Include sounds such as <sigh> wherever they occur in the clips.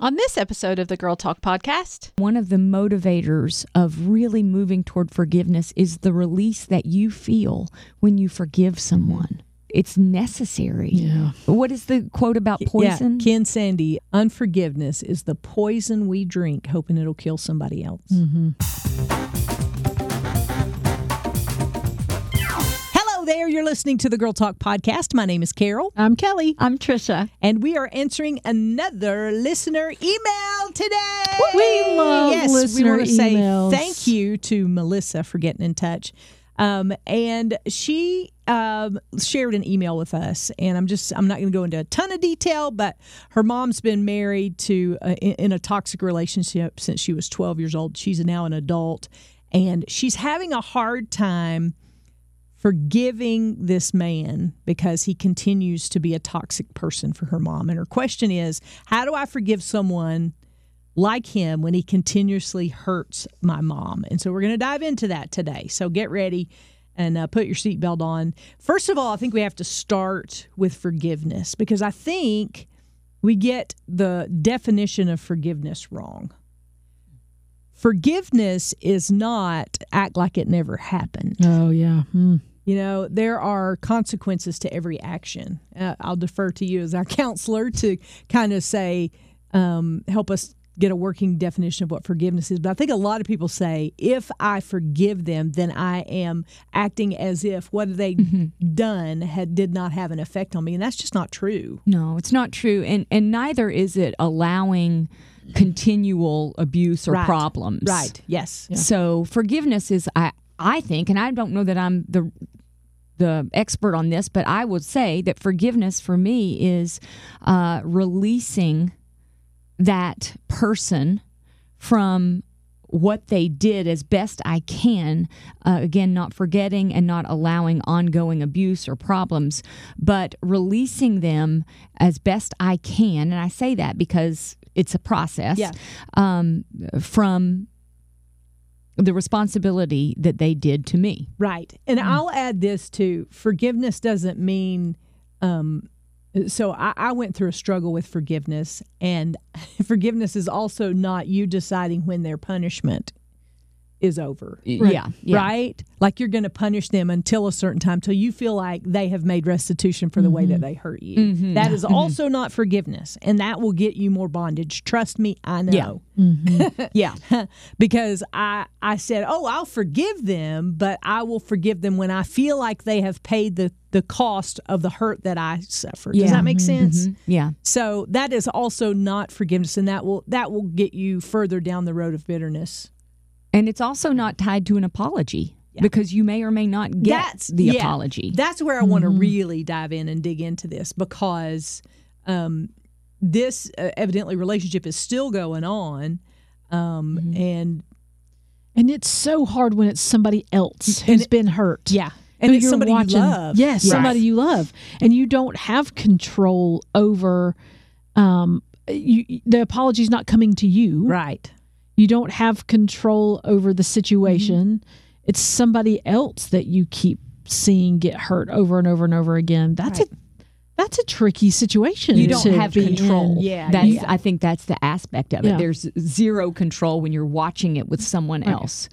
On this episode of the Girl Talk podcast, One of the motivators of really moving toward forgiveness is the release that you feel when you forgive someone. It's necessary. Yeah. What is the quote about poison? Yeah, Ken Sande, unforgiveness is the poison we drink, hoping it'll kill somebody else. Hello there. You're listening to the Girl Talk podcast. My name is Carol, I'm Kelly. I'm Tricia. and we are answering another listener email today. We love yes, we listener want to say emails. thank you to Melissa for getting in touch. Um, and she um, shared an email with us, and I'm just I'm not going to go into a ton of detail, but her mom's been married to uh, in, in a toxic relationship since she was 12 years old. She's now an adult, and she's having a hard time forgiving this man because he continues to be a toxic person for her mom. And her question is, how do I forgive someone like him when he continuously hurts my mom? And so we're going to dive into that today. So get ready and uh, put your seatbelt on. First of all, I think we have to start with forgiveness because I think we get the definition of forgiveness wrong. Forgiveness is not act like it never happened. Oh yeah. Hmm. You know, there are consequences to every action. Uh, I'll defer to you as our <laughs> counselor to kind of say, um, help us get a working definition of what forgiveness is. But I think a lot of people say, if I forgive them, then I am acting as if what they done had did not have an effect on me, and that's just not true. No, it's not true. And and neither is it allowing continual abuse or Right. problems. Right? Yes. So forgiveness is I I think, and I don't know that I'm the the expert on this, but I would say that forgiveness for me is uh, releasing that person from what they did as best I can. Uh, again, not forgetting and not allowing ongoing abuse or problems, but releasing them as best I can. And I say that because it's a process Yeah. um, from the responsibility that they did to me. Right. And I'll add this too forgiveness doesn't mean, um, so I, I went through a struggle with forgiveness, and <laughs> forgiveness is also not you deciding when their punishment is over. Yeah, yeah. Right? Like you're going to punish them until a certain time, till you feel like they have made restitution for the way that mm-hmm. they hurt you. Mm-hmm. That is mm-hmm. also not forgiveness, and that will get you more bondage. Trust me, I know Yeah. <laughs> <laughs> because I I said, "Oh, I'll forgive them, but I will forgive them when I feel like they have paid the the cost of the hurt that I suffered." Does that make sense? Yeah. So that is also not forgiveness, and that will that will get you further down the road of bitterness. And it's also not tied to an apology because you may or may not get That's the yeah, apology. That's where I want to really dive in and dig into this because um, this uh, evidently relationship is still going on, um, and And it's so hard when it's somebody else who's been hurt. yeah, and it's somebody watching. you love. Yes, Right. somebody you love, and you don't have control over. Um, you, the apology's not coming to you. right. You don't have control over the situation. Mm-hmm. It's somebody else that you keep seeing get hurt over and over and over again. That's a that's a tricky situation. you don't to have be in. control. Yeah, That's yeah. I think that's the aspect of it. Yeah. There's zero control when you're watching it with someone else.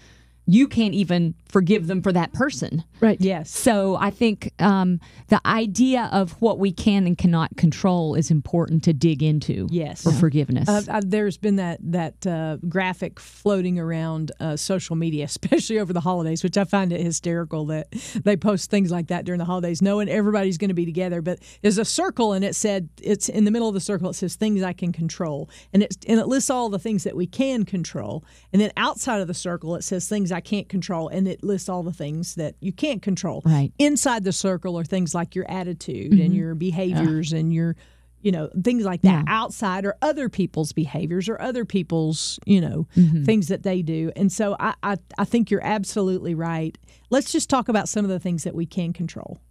You can't even forgive them for that person. Right. Yes. So I think um, the idea of what we can and cannot control is important to dig into. Yes. for forgiveness. Uh, uh, there's been that that uh, graphic floating around uh, social media, <laughs> especially over the holidays, which I find it hysterical that they post things like that during the holidays, knowing everybody's going to be together. But there's a circle, and it said it's in the middle of the circle. It says things I can control, and it's and it lists all the things that we can control, and then outside of the circle, it says things I can't control, and it lists all the things that you can't control. Right. Inside the circle are things like your attitude and mm-hmm. your behaviors and your you know things like that Yeah. outside or other people's behaviors or other people's you know mm-hmm. things that they do and so I, I i think you're absolutely right let's just talk about some of the things that we can control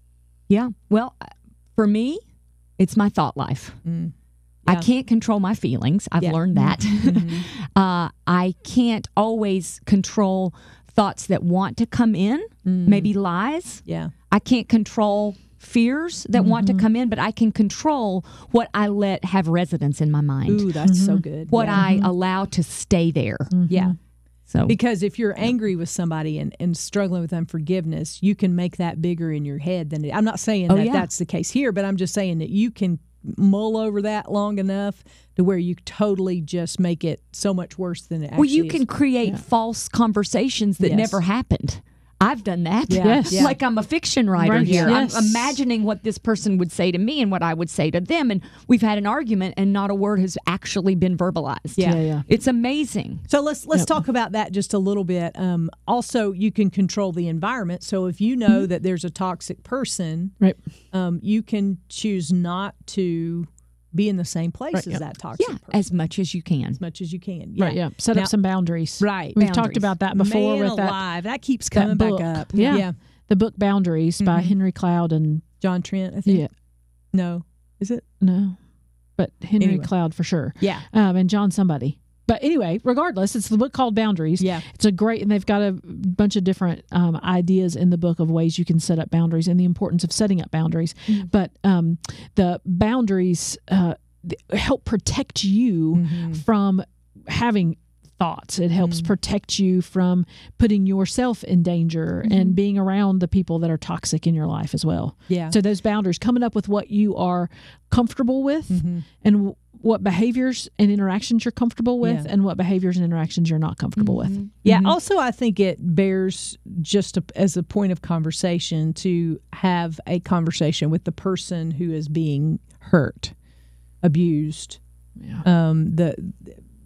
yeah. Well, uh, for me, it's my thought life. Mm. I can't control my feelings. I've Yeah. learned that. Mm-hmm. <laughs> uh, I can't always control thoughts that want to come in, mm. maybe lies. yeah I can't control fears that want Mm-hmm. to come in, but I can control what I let have residence in my mind, Ooh, that's so mm-hmm. good. what yeah. I mm-hmm. allow to stay there. Mm-hmm. yeah. So Because if you're angry with somebody and, and struggling with unforgiveness, you can make that bigger in your head than it. I'm not saying Oh, that yeah. that's the case here, but I'm just saying that you can mull over that long enough to where you totally just make it so much worse than it actually well, you is. can create false conversations that Yes. never happened. I've done that. Yeah. Yes. Yeah. Like I'm a fiction writer Right. here. Yes. I'm imagining what this person would say to me and what I would say to them. And we've had an argument and not a word has actually been verbalized. Yeah. Yeah, yeah. It's amazing. So let's let's talk about that just a little bit. Um, also, you can control the environment. So if you Mm-hmm. know that there's a toxic person, Right. um, you can choose not to be in the same place Right, as yeah. that toxic Yeah, person as much as you can. as much as you can. Right. Yeah. Set Now- up some boundaries. Right. We've talked about that before Man with that, alive, that keeps coming book. back up. Yeah. yeah. the book Boundaries by Mhm. Henry Cloud and John Trent, I think. yeah, No, is it? no, but Henry Anyway. Cloud for sure. Yeah. Um, and John somebody. But anyway, regardless, it's the book called Boundaries. Yeah. It's a great, and they've got a bunch of different um, ideas in the book of ways you can set up boundaries and the importance of setting up boundaries. Mm-hmm. But um, the boundaries uh, help protect you Mm-hmm. from having thoughts. It helps Mm. protect you from putting yourself in danger Mm-hmm. and being around the people that are toxic in your life as well. Yeah. So those boundaries, coming up with what you are comfortable with Mm-hmm. and what behaviors and interactions you're comfortable with Yeah. Mm-hmm. and what behaviors and interactions you're not comfortable with. Yeah. Also, I think it bears just a, as a point of conversation to have a conversation with the person who is being hurt, abused. Yeah. Um, the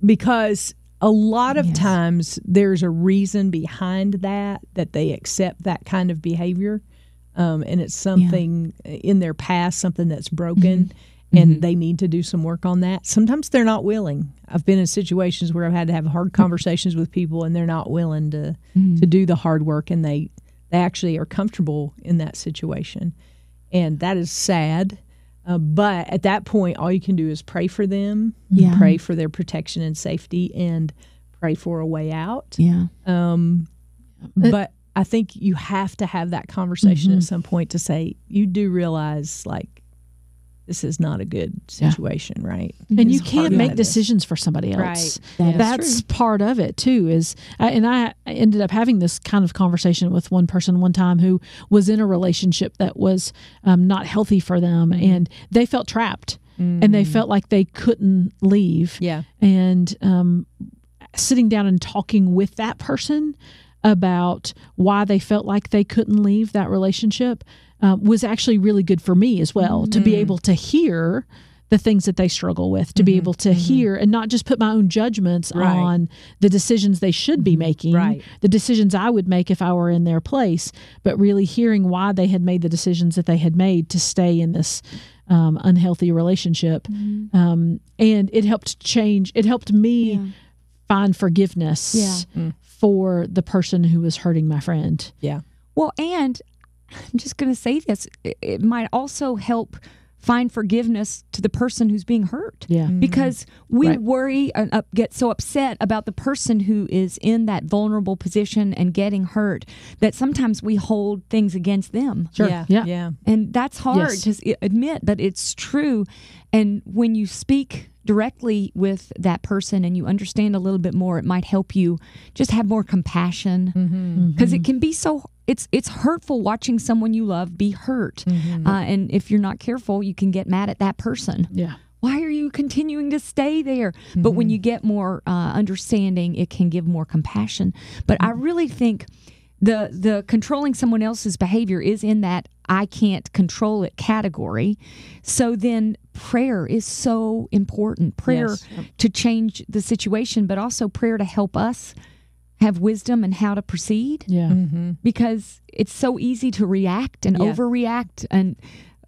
because a lot of Yes. times there's a reason behind that that they accept that kind of behavior, um, and it's something in their past, something that's broken. And they need to do some work on that. Sometimes they're not willing. I've been in situations where I've had to have hard conversations with people, and they're not willing to to do the hard work, and they they actually are comfortable in that situation, and that is sad. Uh, but at that point, all you can do is pray for them, Yeah. pray for their protection and safety, and pray for a way out. Yeah. Um, but I think you have to have that conversation Mm-hmm. at some point to say you do realize like this is not a good Yeah. situation, right? And you It's hard can't make decisions for somebody else. Right. That That's part of it too. Is I, and I ended up having this kind of conversation with one person one time who was in a relationship that was um, not healthy for them, Mm-hmm. and they felt trapped, and Mm. they felt like they couldn't leave. Yeah. and um, sitting down and talking with that person about why they felt like they couldn't leave that relationship uh, was actually really good for me as well to Mm-hmm. be able to hear the things that they struggle with to be able to hear and not just put my own judgments Mm-hmm. Right. Mm-hmm. on the decisions they should be making Right. the decisions i would make if i were in their place but really hearing why they had made the decisions that they had made to stay in this um, unhealthy relationship Mm-hmm. um, and it helped change it helped me find forgiveness Yeah. for the person who was hurting my friend. Yeah. Well, and I'm just going to say this it, it might also help find forgiveness to the person who's being hurt. Yeah. Mm-hmm. Because we Right. worry and up, get so upset about the person who is in that vulnerable position and getting hurt that sometimes we hold things against them. Sure. Yeah. Yeah. Yeah. And that's hard Yes. to admit, but it's true. And when you speak directly with that person and you understand a little bit more, it might help you just have more compassion Mm-hmm. mm-hmm. because it can be so. It's it's hurtful watching someone you love be hurt, Mm-hmm. uh, and if you're not careful, you can get mad at that person. Yeah. Why are you continuing to stay there? But when you get more uh, understanding, it can give more compassion. But I really think the the controlling someone else's behavior is in that I can't control it category. So then prayer is so important. Prayer Yes. to change the situation, but also prayer to help us have wisdom and how to proceed Yeah. Mm-hmm. because it's so easy to react and Yeah. overreact and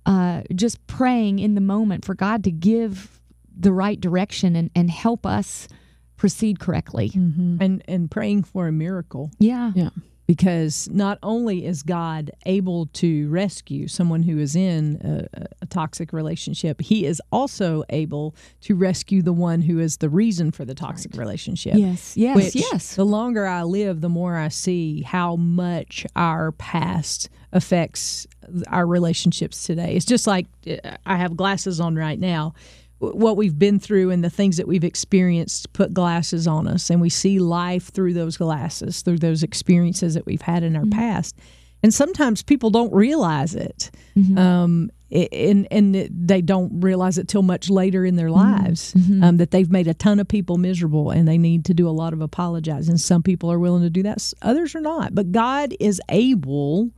uh, just praying in the moment for God to give the right direction and, and help us proceed correctly. And and praying for a miracle. Yeah. Yeah. Because not only is God able to rescue someone who is in a, a toxic relationship, He is also able to rescue the one who is the reason for the toxic relationship. Yes, yes, Which, yes. The longer I live, the more I see how much our past affects our relationships today. It's just like uh, I have glasses on right now. What we've been through and the things that we've experienced put glasses on us, and we see life through those glasses, through those experiences that we've had in our past. And sometimes people don't realize it. Um, and and they don't realize it till much later in their lives um, that they've made a ton of people miserable and they need to do a lot of apologizing. Some people are willing to do that, others are not. But God is able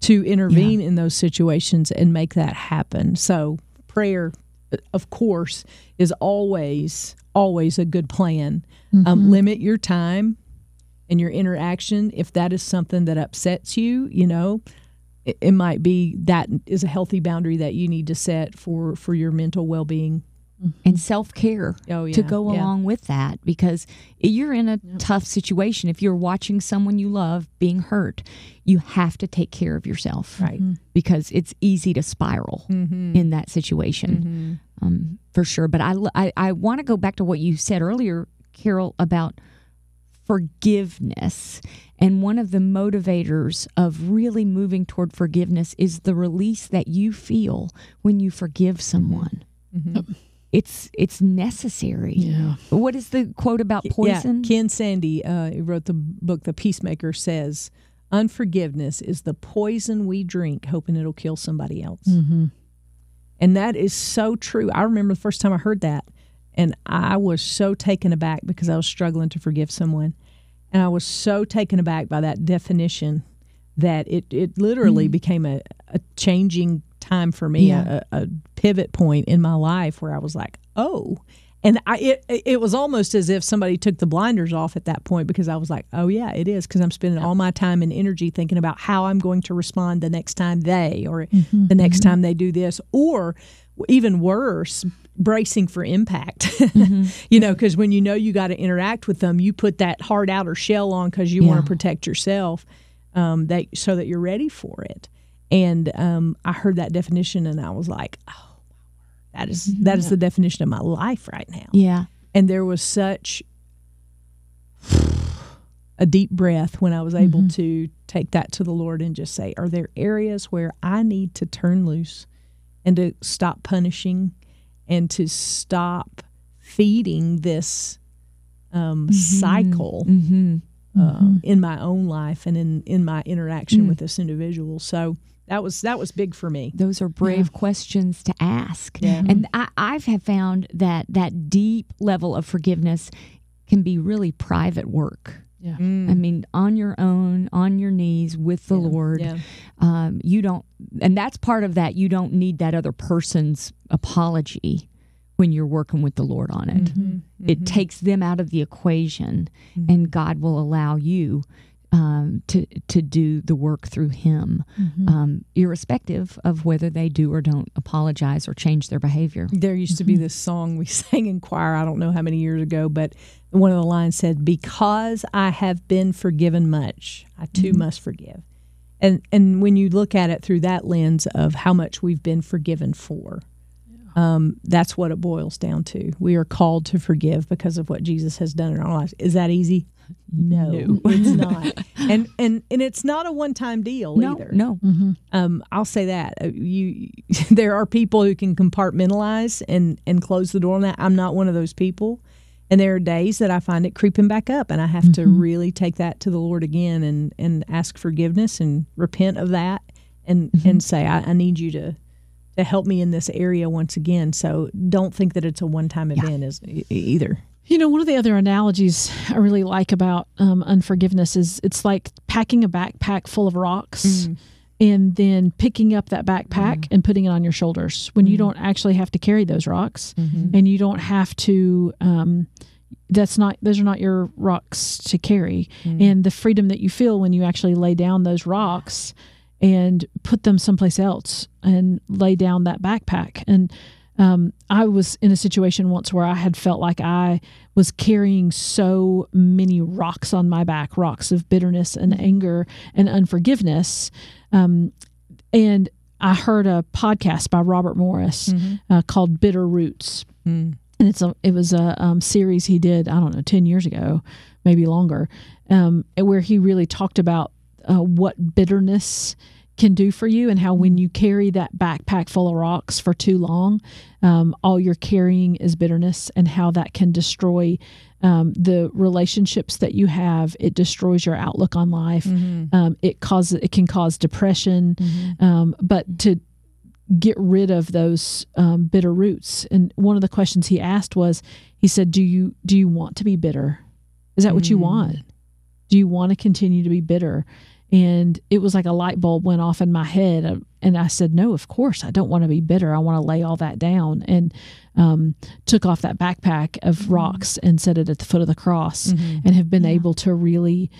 to intervene in those situations and make that happen. So prayer, of course, is always always a good plan. Um, limit your time and your interaction if that is something that upsets you. You know, it, it might be that is a healthy boundary that you need to set for for your mental well being. And self care Oh, to go yeah. along with that because you're in a tough situation. If you're watching someone you love being hurt, you have to take care of yourself, Right. Because it's easy to spiral Mm-hmm. in that situation, um, for sure. But I I want to go back to what you said earlier, Carol, about forgiveness. And one of the motivators of really moving toward forgiveness is the release that you feel when you forgive someone. It's it's necessary. Yeah. What is the quote about poison? Yeah, Ken Sande, uh, wrote the book The Peacemaker, says, "Unforgiveness is the poison we drink, hoping it'll kill somebody else." Mm-hmm. And that is so true. I remember the first time I heard that, and I was so taken aback because I was struggling to forgive someone, and I was so taken aback by that definition that it it literally became a, a changing time for me, Yeah. a, a pivot point in my life where I was like, oh. And I, it, it was almost as if somebody took the blinders off at that point because I was like, oh, yeah, it is. Because I'm spending all my time and energy thinking about how I'm going to respond the next time they or mm-hmm, the next mm-hmm. time they do this. Or even worse, bracing for impact. <laughs> Mm-hmm. you know, because when you know you got to interact with them, you put that hard outer shell on because you want to protect yourself um, that so that you're ready for it. And um, I heard that definition and I was like, oh, that is that is the definition of my life right now. Yeah. And there was such a deep breath when I was able to take that to the Lord and just say, are there areas where I need to turn loose and to stop punishing and to stop feeding this um, cycle Mm-hmm. uh, in my own life and in, in my interaction with this individual. So that was that was big for me. Those are brave questions to ask. Yeah. And I, I've have found that that deep level of forgiveness can be really private work. Yeah. Mm. I mean, on your own, on your knees with the Lord. Yeah. Um, you don't, and that's part of that. You don't need that other person's apology when you're working with the Lord on it. Mm-hmm. It mm-hmm. takes them out of the equation, mm-hmm. and God will allow you um, to to do the work through Him, um, irrespective of whether they do or don't apologize or change their behavior. There used to be this song we <laughs> sang in choir, I don't know how many years ago, but one of the lines said, Because I have been forgiven much, I too must forgive. And and when you look at it through that lens of how much we've been forgiven for, um, that's what it boils down to. We are called to forgive because of what Jesus has done in our lives. Is that easy? <laughs> No, <laughs> it's not. <laughs> And and and it's not a one time deal No, either. no, Um, I'll say that Uh, you there are people who can compartmentalize and and close the door on that. I'm not one of those people, and there are days that I find it creeping back up, and I have to really take that to the Lord again and and ask forgiveness and repent of that, and and say I, I need you to to help me in this area once again. So don't think that it's a one time event as e- either. You know, one of the other analogies I really like about um, unforgiveness is it's like packing a backpack full of rocks mm-hmm. and then picking up that backpack mm-hmm. and putting it on your shoulders when you mm-hmm. don't actually have to carry those rocks and you don't have to. Um, that's not those are not your rocks to carry and the freedom that you feel when you actually lay down those rocks and put them someplace else and lay down that backpack. And um, I was in a situation once where I had felt like I was carrying so many rocks on my back, rocks of bitterness and anger and unforgiveness. Um, and I heard a podcast by Robert Morris uh, called Bitter Roots. And it's a it was a um, series he did I don't know ten years ago, maybe longer, um, where he really talked about uh, what bitterness can do for you and how when you carry that backpack full of rocks for too long, um, all you're carrying is bitterness and how that can destroy um, the relationships that you have. It destroys your outlook on life. Um, it causes it can cause depression. Um, but to get rid of those um, bitter roots. And one of the questions he asked was, he said, "Do you do you want to be bitter? Is that what you want? Do you want to continue to be bitter?" And it was like a light bulb went off in my head, uh, and I said, "No, of course I don't want to be bitter. I want to lay all that down." And um, took off that backpack of rocks and set it at the foot of the cross, and have been able to really.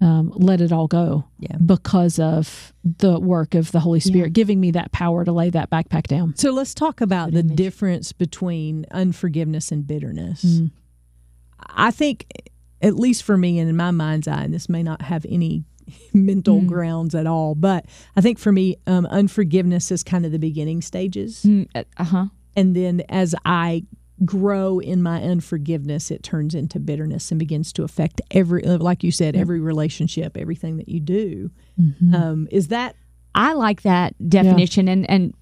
Um, let it all go Yeah. because of the work of the Holy Spirit giving me that power to lay that backpack down. So let's talk about the difference between unforgiveness and bitterness. Mm. I think, at least for me and in my mind's eye, and this may not have any mental Mm. grounds at all, but I think for me, um, unforgiveness is kind of the beginning stages. Uh huh. And then as I grow in my unforgiveness, it turns into bitterness and begins to affect every, like you said, every relationship, everything that you do. Mm-hmm. Um, is that I like that definition and and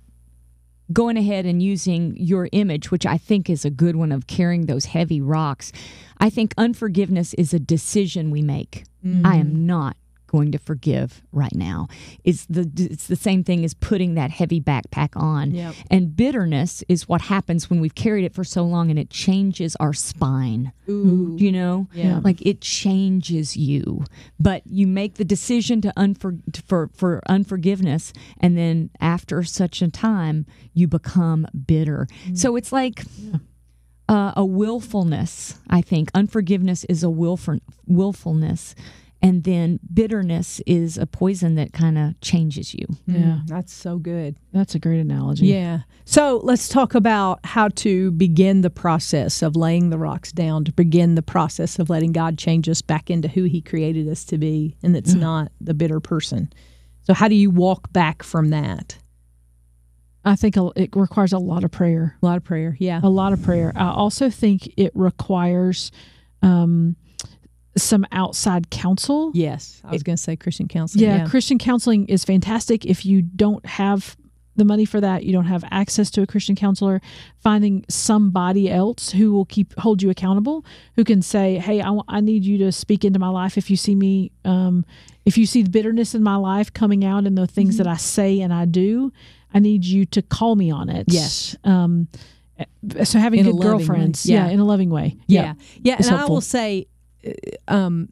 going ahead and using your image, which I think is a good one of carrying those heavy rocks. I think unforgiveness is a decision we make. I am not going to forgive right now. It's the it's the same thing as putting that heavy backpack on. Yep. And bitterness is what happens when we've carried it for so long and it changes our spine. Ooh. You know? Yeah. Like it changes you. But you make the decision to unfor- for for unforgiveness and then after such a time you become bitter. So it's like uh, a willfulness, I think. Unforgiveness is a willful, willfulness. And then bitterness is a poison that kind of changes you. Yeah, That's so good. that's a great analogy. Yeah. So let's talk about how to begin the process of laying the rocks down, to begin the process of letting God change us back into who He created us to be, and it's not the bitter person. So, how do you walk back from that? I think it requires a lot of prayer. A lot of prayer. Yeah. A lot of prayer. I also think it requires um, some outside counsel. Yes. I was going to say Christian counseling. Yeah, Yeah. Christian counseling is fantastic. If you don't have the money for that, you don't have access to a Christian counselor, finding somebody else who will keep hold you accountable, who can say, "Hey, I, I need you to speak into my life. If you see me, um, if you see the bitterness in my life coming out in the things Mm-hmm. that I say and I do, I need you to call me on it." Yes. Um, so having In good girlfriends, Yeah. yeah. in a loving way. Yeah. Yeah. It's and I will say, um,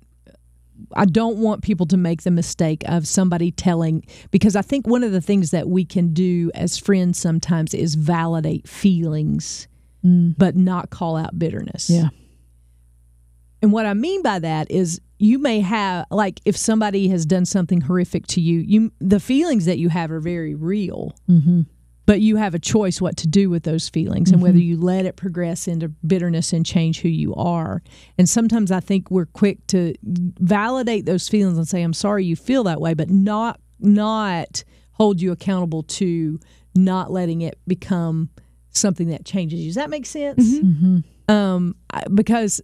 I don't want people to make the mistake of somebody telling, because I think one of the things that we can do as friends sometimes is validate feelings, but not call out bitterness. Yeah. And what I mean by that is you may have like if somebody has done something horrific to you, you the feelings that you have are very real. Mm-hmm. But you have a choice what to do with those feelings and whether mm-hmm. you let it progress into bitterness and change who you are. And sometimes I think we're quick to validate those feelings and say, I'm sorry you feel that way, but not not hold you accountable to not letting it become something that changes you. Does that make sense? Mm-hmm. Mm-hmm. Um, I- because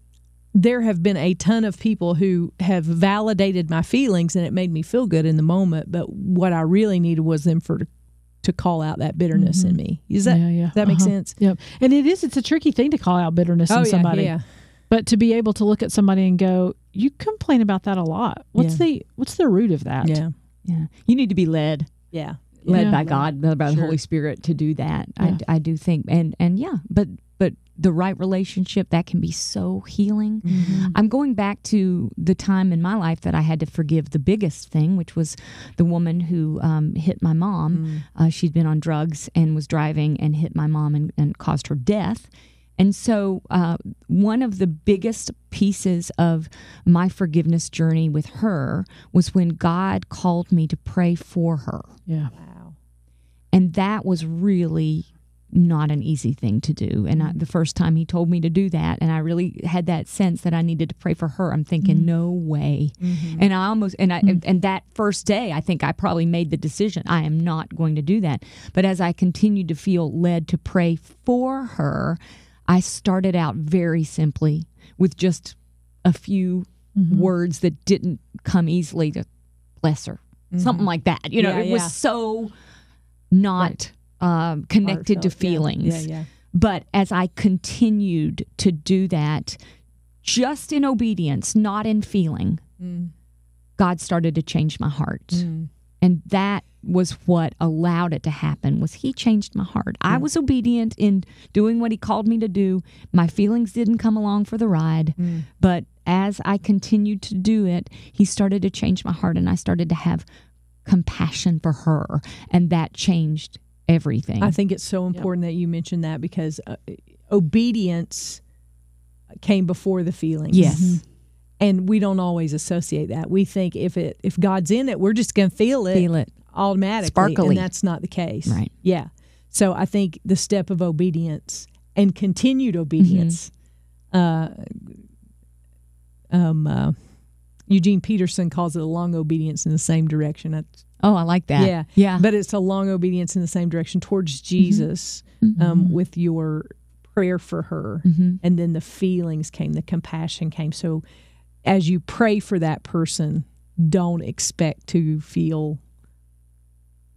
there have been a ton of people who have validated my feelings and it made me feel good in the moment. But what I really needed was them for to call out that bitterness in me. Is that yeah, yeah. does that make Uh-huh. sense? Yep. And it is, it's a tricky thing to call out bitterness in somebody. Oh, yeah. But to be able to look at somebody and go, you complain about that a lot. What's Yeah. the what's the root of that? Yeah. Yeah. You need to be led. Yeah. led Yeah. by God, led by the Holy Spirit to do that. Yeah. I, I do think, and and yeah, but but the right relationship that can be so healing. Mm-hmm. I'm going back to the time in my life that I had to forgive the biggest thing, which was the woman who um, hit my mom. Uh, she'd been on drugs and was driving and hit my mom and, and caused her death. And so, uh, one of the biggest pieces of my forgiveness journey with her was when God called me to pray for her. Yeah. Wow. And that was really not an easy thing to do. And I, mm-hmm. the first time he told me to do that, and I really had that sense that I needed to pray for her, I'm thinking, mm-hmm. no way. Mm-hmm. And I almost, and I, and that first day, I think I probably made the decision, I am not going to do that. But as I continued to feel led to pray for her, I started out very simply with just a few words that didn't come easily to bless her, something like that. You know, Yeah, it was so not um, connected to Heartfelt, yeah. feelings. Yeah, yeah. But as I continued to do that, just in obedience, not in feeling, Mm. God started to change my heart. And that was what allowed it to happen was he changed my heart. I was obedient in doing what he called me to do. My feelings didn't come along for the ride, but as I continued to do it, he started to change my heart and I started to have compassion for her and that changed everything. I think it's so important that you mentioned that because uh, obedience came before the feelings. yes. and we don't always associate that. We think if it if God's in it, we're just going to feel it, Feel it. automatically, Sparkly. and that's not the case. Right. Yeah. So I think the step of obedience and continued obedience. Uh, um, uh, Eugene Peterson calls it a long obedience in the same direction. That's, Oh, I like that. yeah, Yeah. But it's a long obedience in the same direction towards Jesus um, with your prayer for her. Mhm. And then the feelings came, the compassion came. So as you pray for that person, don't expect to feel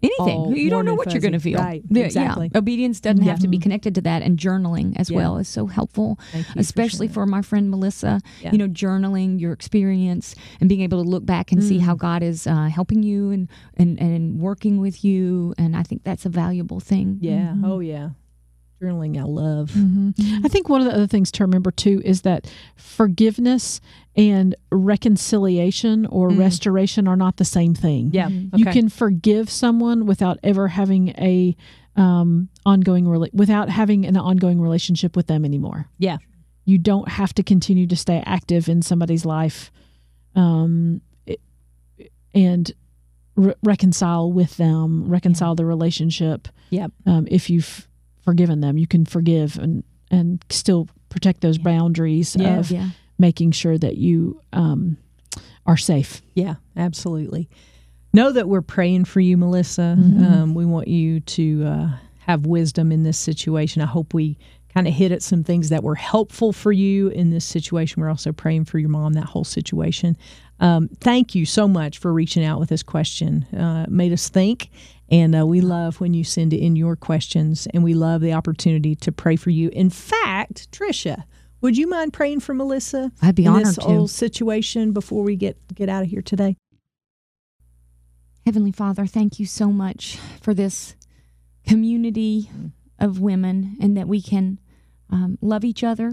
Anything. all You don't know what you're going to feel. Right, Yeah, yeah. Obedience doesn't have to be mm-hmm. connected to that, and journaling as Yeah. well is so helpful, you for especially for, my friend Melissa. Yeah. You know, journaling your experience and being able to look back and see how mm. God is uh, helping you and, and and working with you, and I think that's a valuable thing. Yeah. Oh, mm-hmm. yeah. Journaling, I love. Mhm. I think one of the other things to remember too is that forgiveness and reconciliation or restoration are not the same thing. Yeah. You Okay. can forgive someone without ever having a um, ongoing rela- without having an ongoing relationship with them anymore. Yeah. You don't have to continue to stay active in somebody's life, um, it- and re- reconcile with them, reconcile the relationship. Yep. Um, if you've forgiven them, you can forgive and and still protect those boundaries Yeah. of Yeah. making sure that you um, are safe. Yeah, absolutely. Know that we're praying for you, Melissa. Um, we want you to uh, have wisdom in this situation. I hope we kind of hit at some things that were helpful for you in this situation. We're also praying for your mom, that whole situation. Um, thank you so much for reaching out with this question. Uh, made us think, and uh, we love when you send in your questions, and we love the opportunity to pray for you. In fact, Tricia, would you mind praying for Melissa? I'd be in honored this to. whole situation before we get get out of here today. Heavenly Father, thank you so much for this community of women and that we can um, love each other.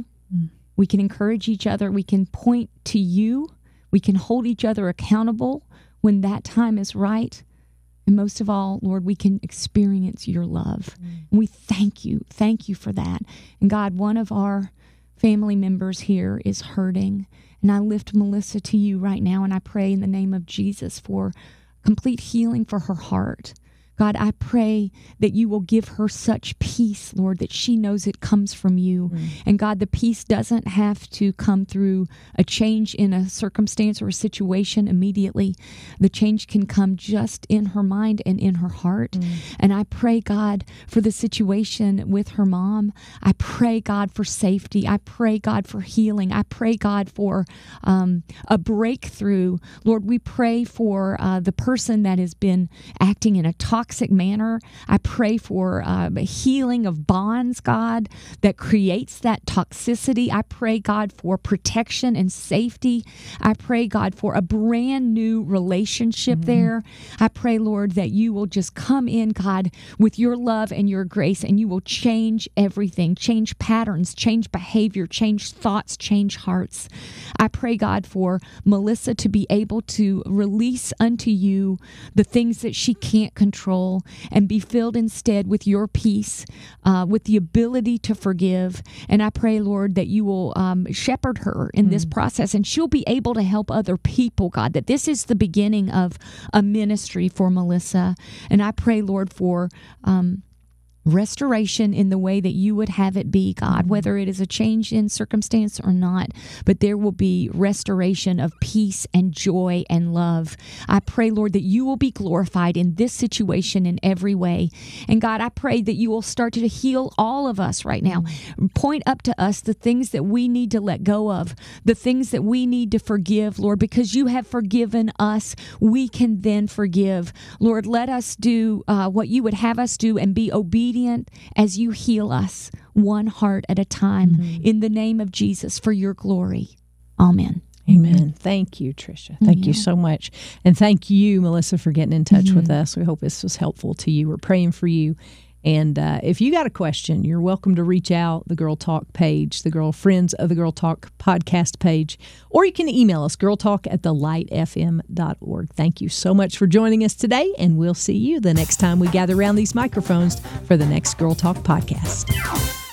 We can encourage each other. We can point to you. We can hold each other accountable when that time is right. And most of all, Lord, we can experience your love. And we thank you. Thank you for that. And God, one of our family members here is hurting. And I lift Melissa to you right now and I pray in the name of Jesus for complete healing for her heart. God, I pray that you will give her such peace, Lord, that she knows it comes from you. And God, the peace doesn't have to come through a change in a circumstance or a situation immediately. The change can come just in her mind and in her heart. And I pray, God, for the situation with her mom. I pray, God, for safety. I pray, God, for healing. I pray, God, for um, a breakthrough. Lord, we pray for uh, the person that has been acting in a toxic manner. I pray for uh, a healing of bonds, God, that creates that toxicity. I pray, God, for protection and safety. I pray, God, for a brand new relationship there. I pray, Lord, that you will just come in, God, with your love and your grace, and you will change everything, change patterns, change behavior, change thoughts, change hearts. I pray, God, for Melissa to be able to release unto you the things that she can't control and be filled instead with your peace, uh, with the ability to forgive. And I pray, Lord, that you will um, shepherd her in this process and she'll be able to help other people, God, that this is the beginning of a ministry for Melissa. And I pray, Lord, for. Um, restoration in the way that you would have it be, God, whether it is a change in circumstance or not, but there will be restoration of peace and joy and love. I pray, Lord, that you will be glorified in this situation in every way. And God, I pray that you will start to heal all of us right now. Point up to us the things that we need to let go of, the things that we need to forgive, Lord, because you have forgiven us. We can then forgive. Lord, let us do uh, what you would have us do and be obedient as you heal us one heart at a time mm-hmm. in the name of Jesus for your glory. Amen. Amen. Thank you, Tricia. Thank you so much. And thank you, Melissa, for getting in touch with mm-hmm. us. We hope this was helpful to you. We're praying for you. And uh, if you got a question, you're welcome to reach out the Girl Talk page, the Girl Friends of the Girl Talk podcast page, or you can email us, girltalk at thelightfm.org. Thank you so much for joining us today, and we'll see you the next time we gather around these microphones for the next Girl Talk podcast.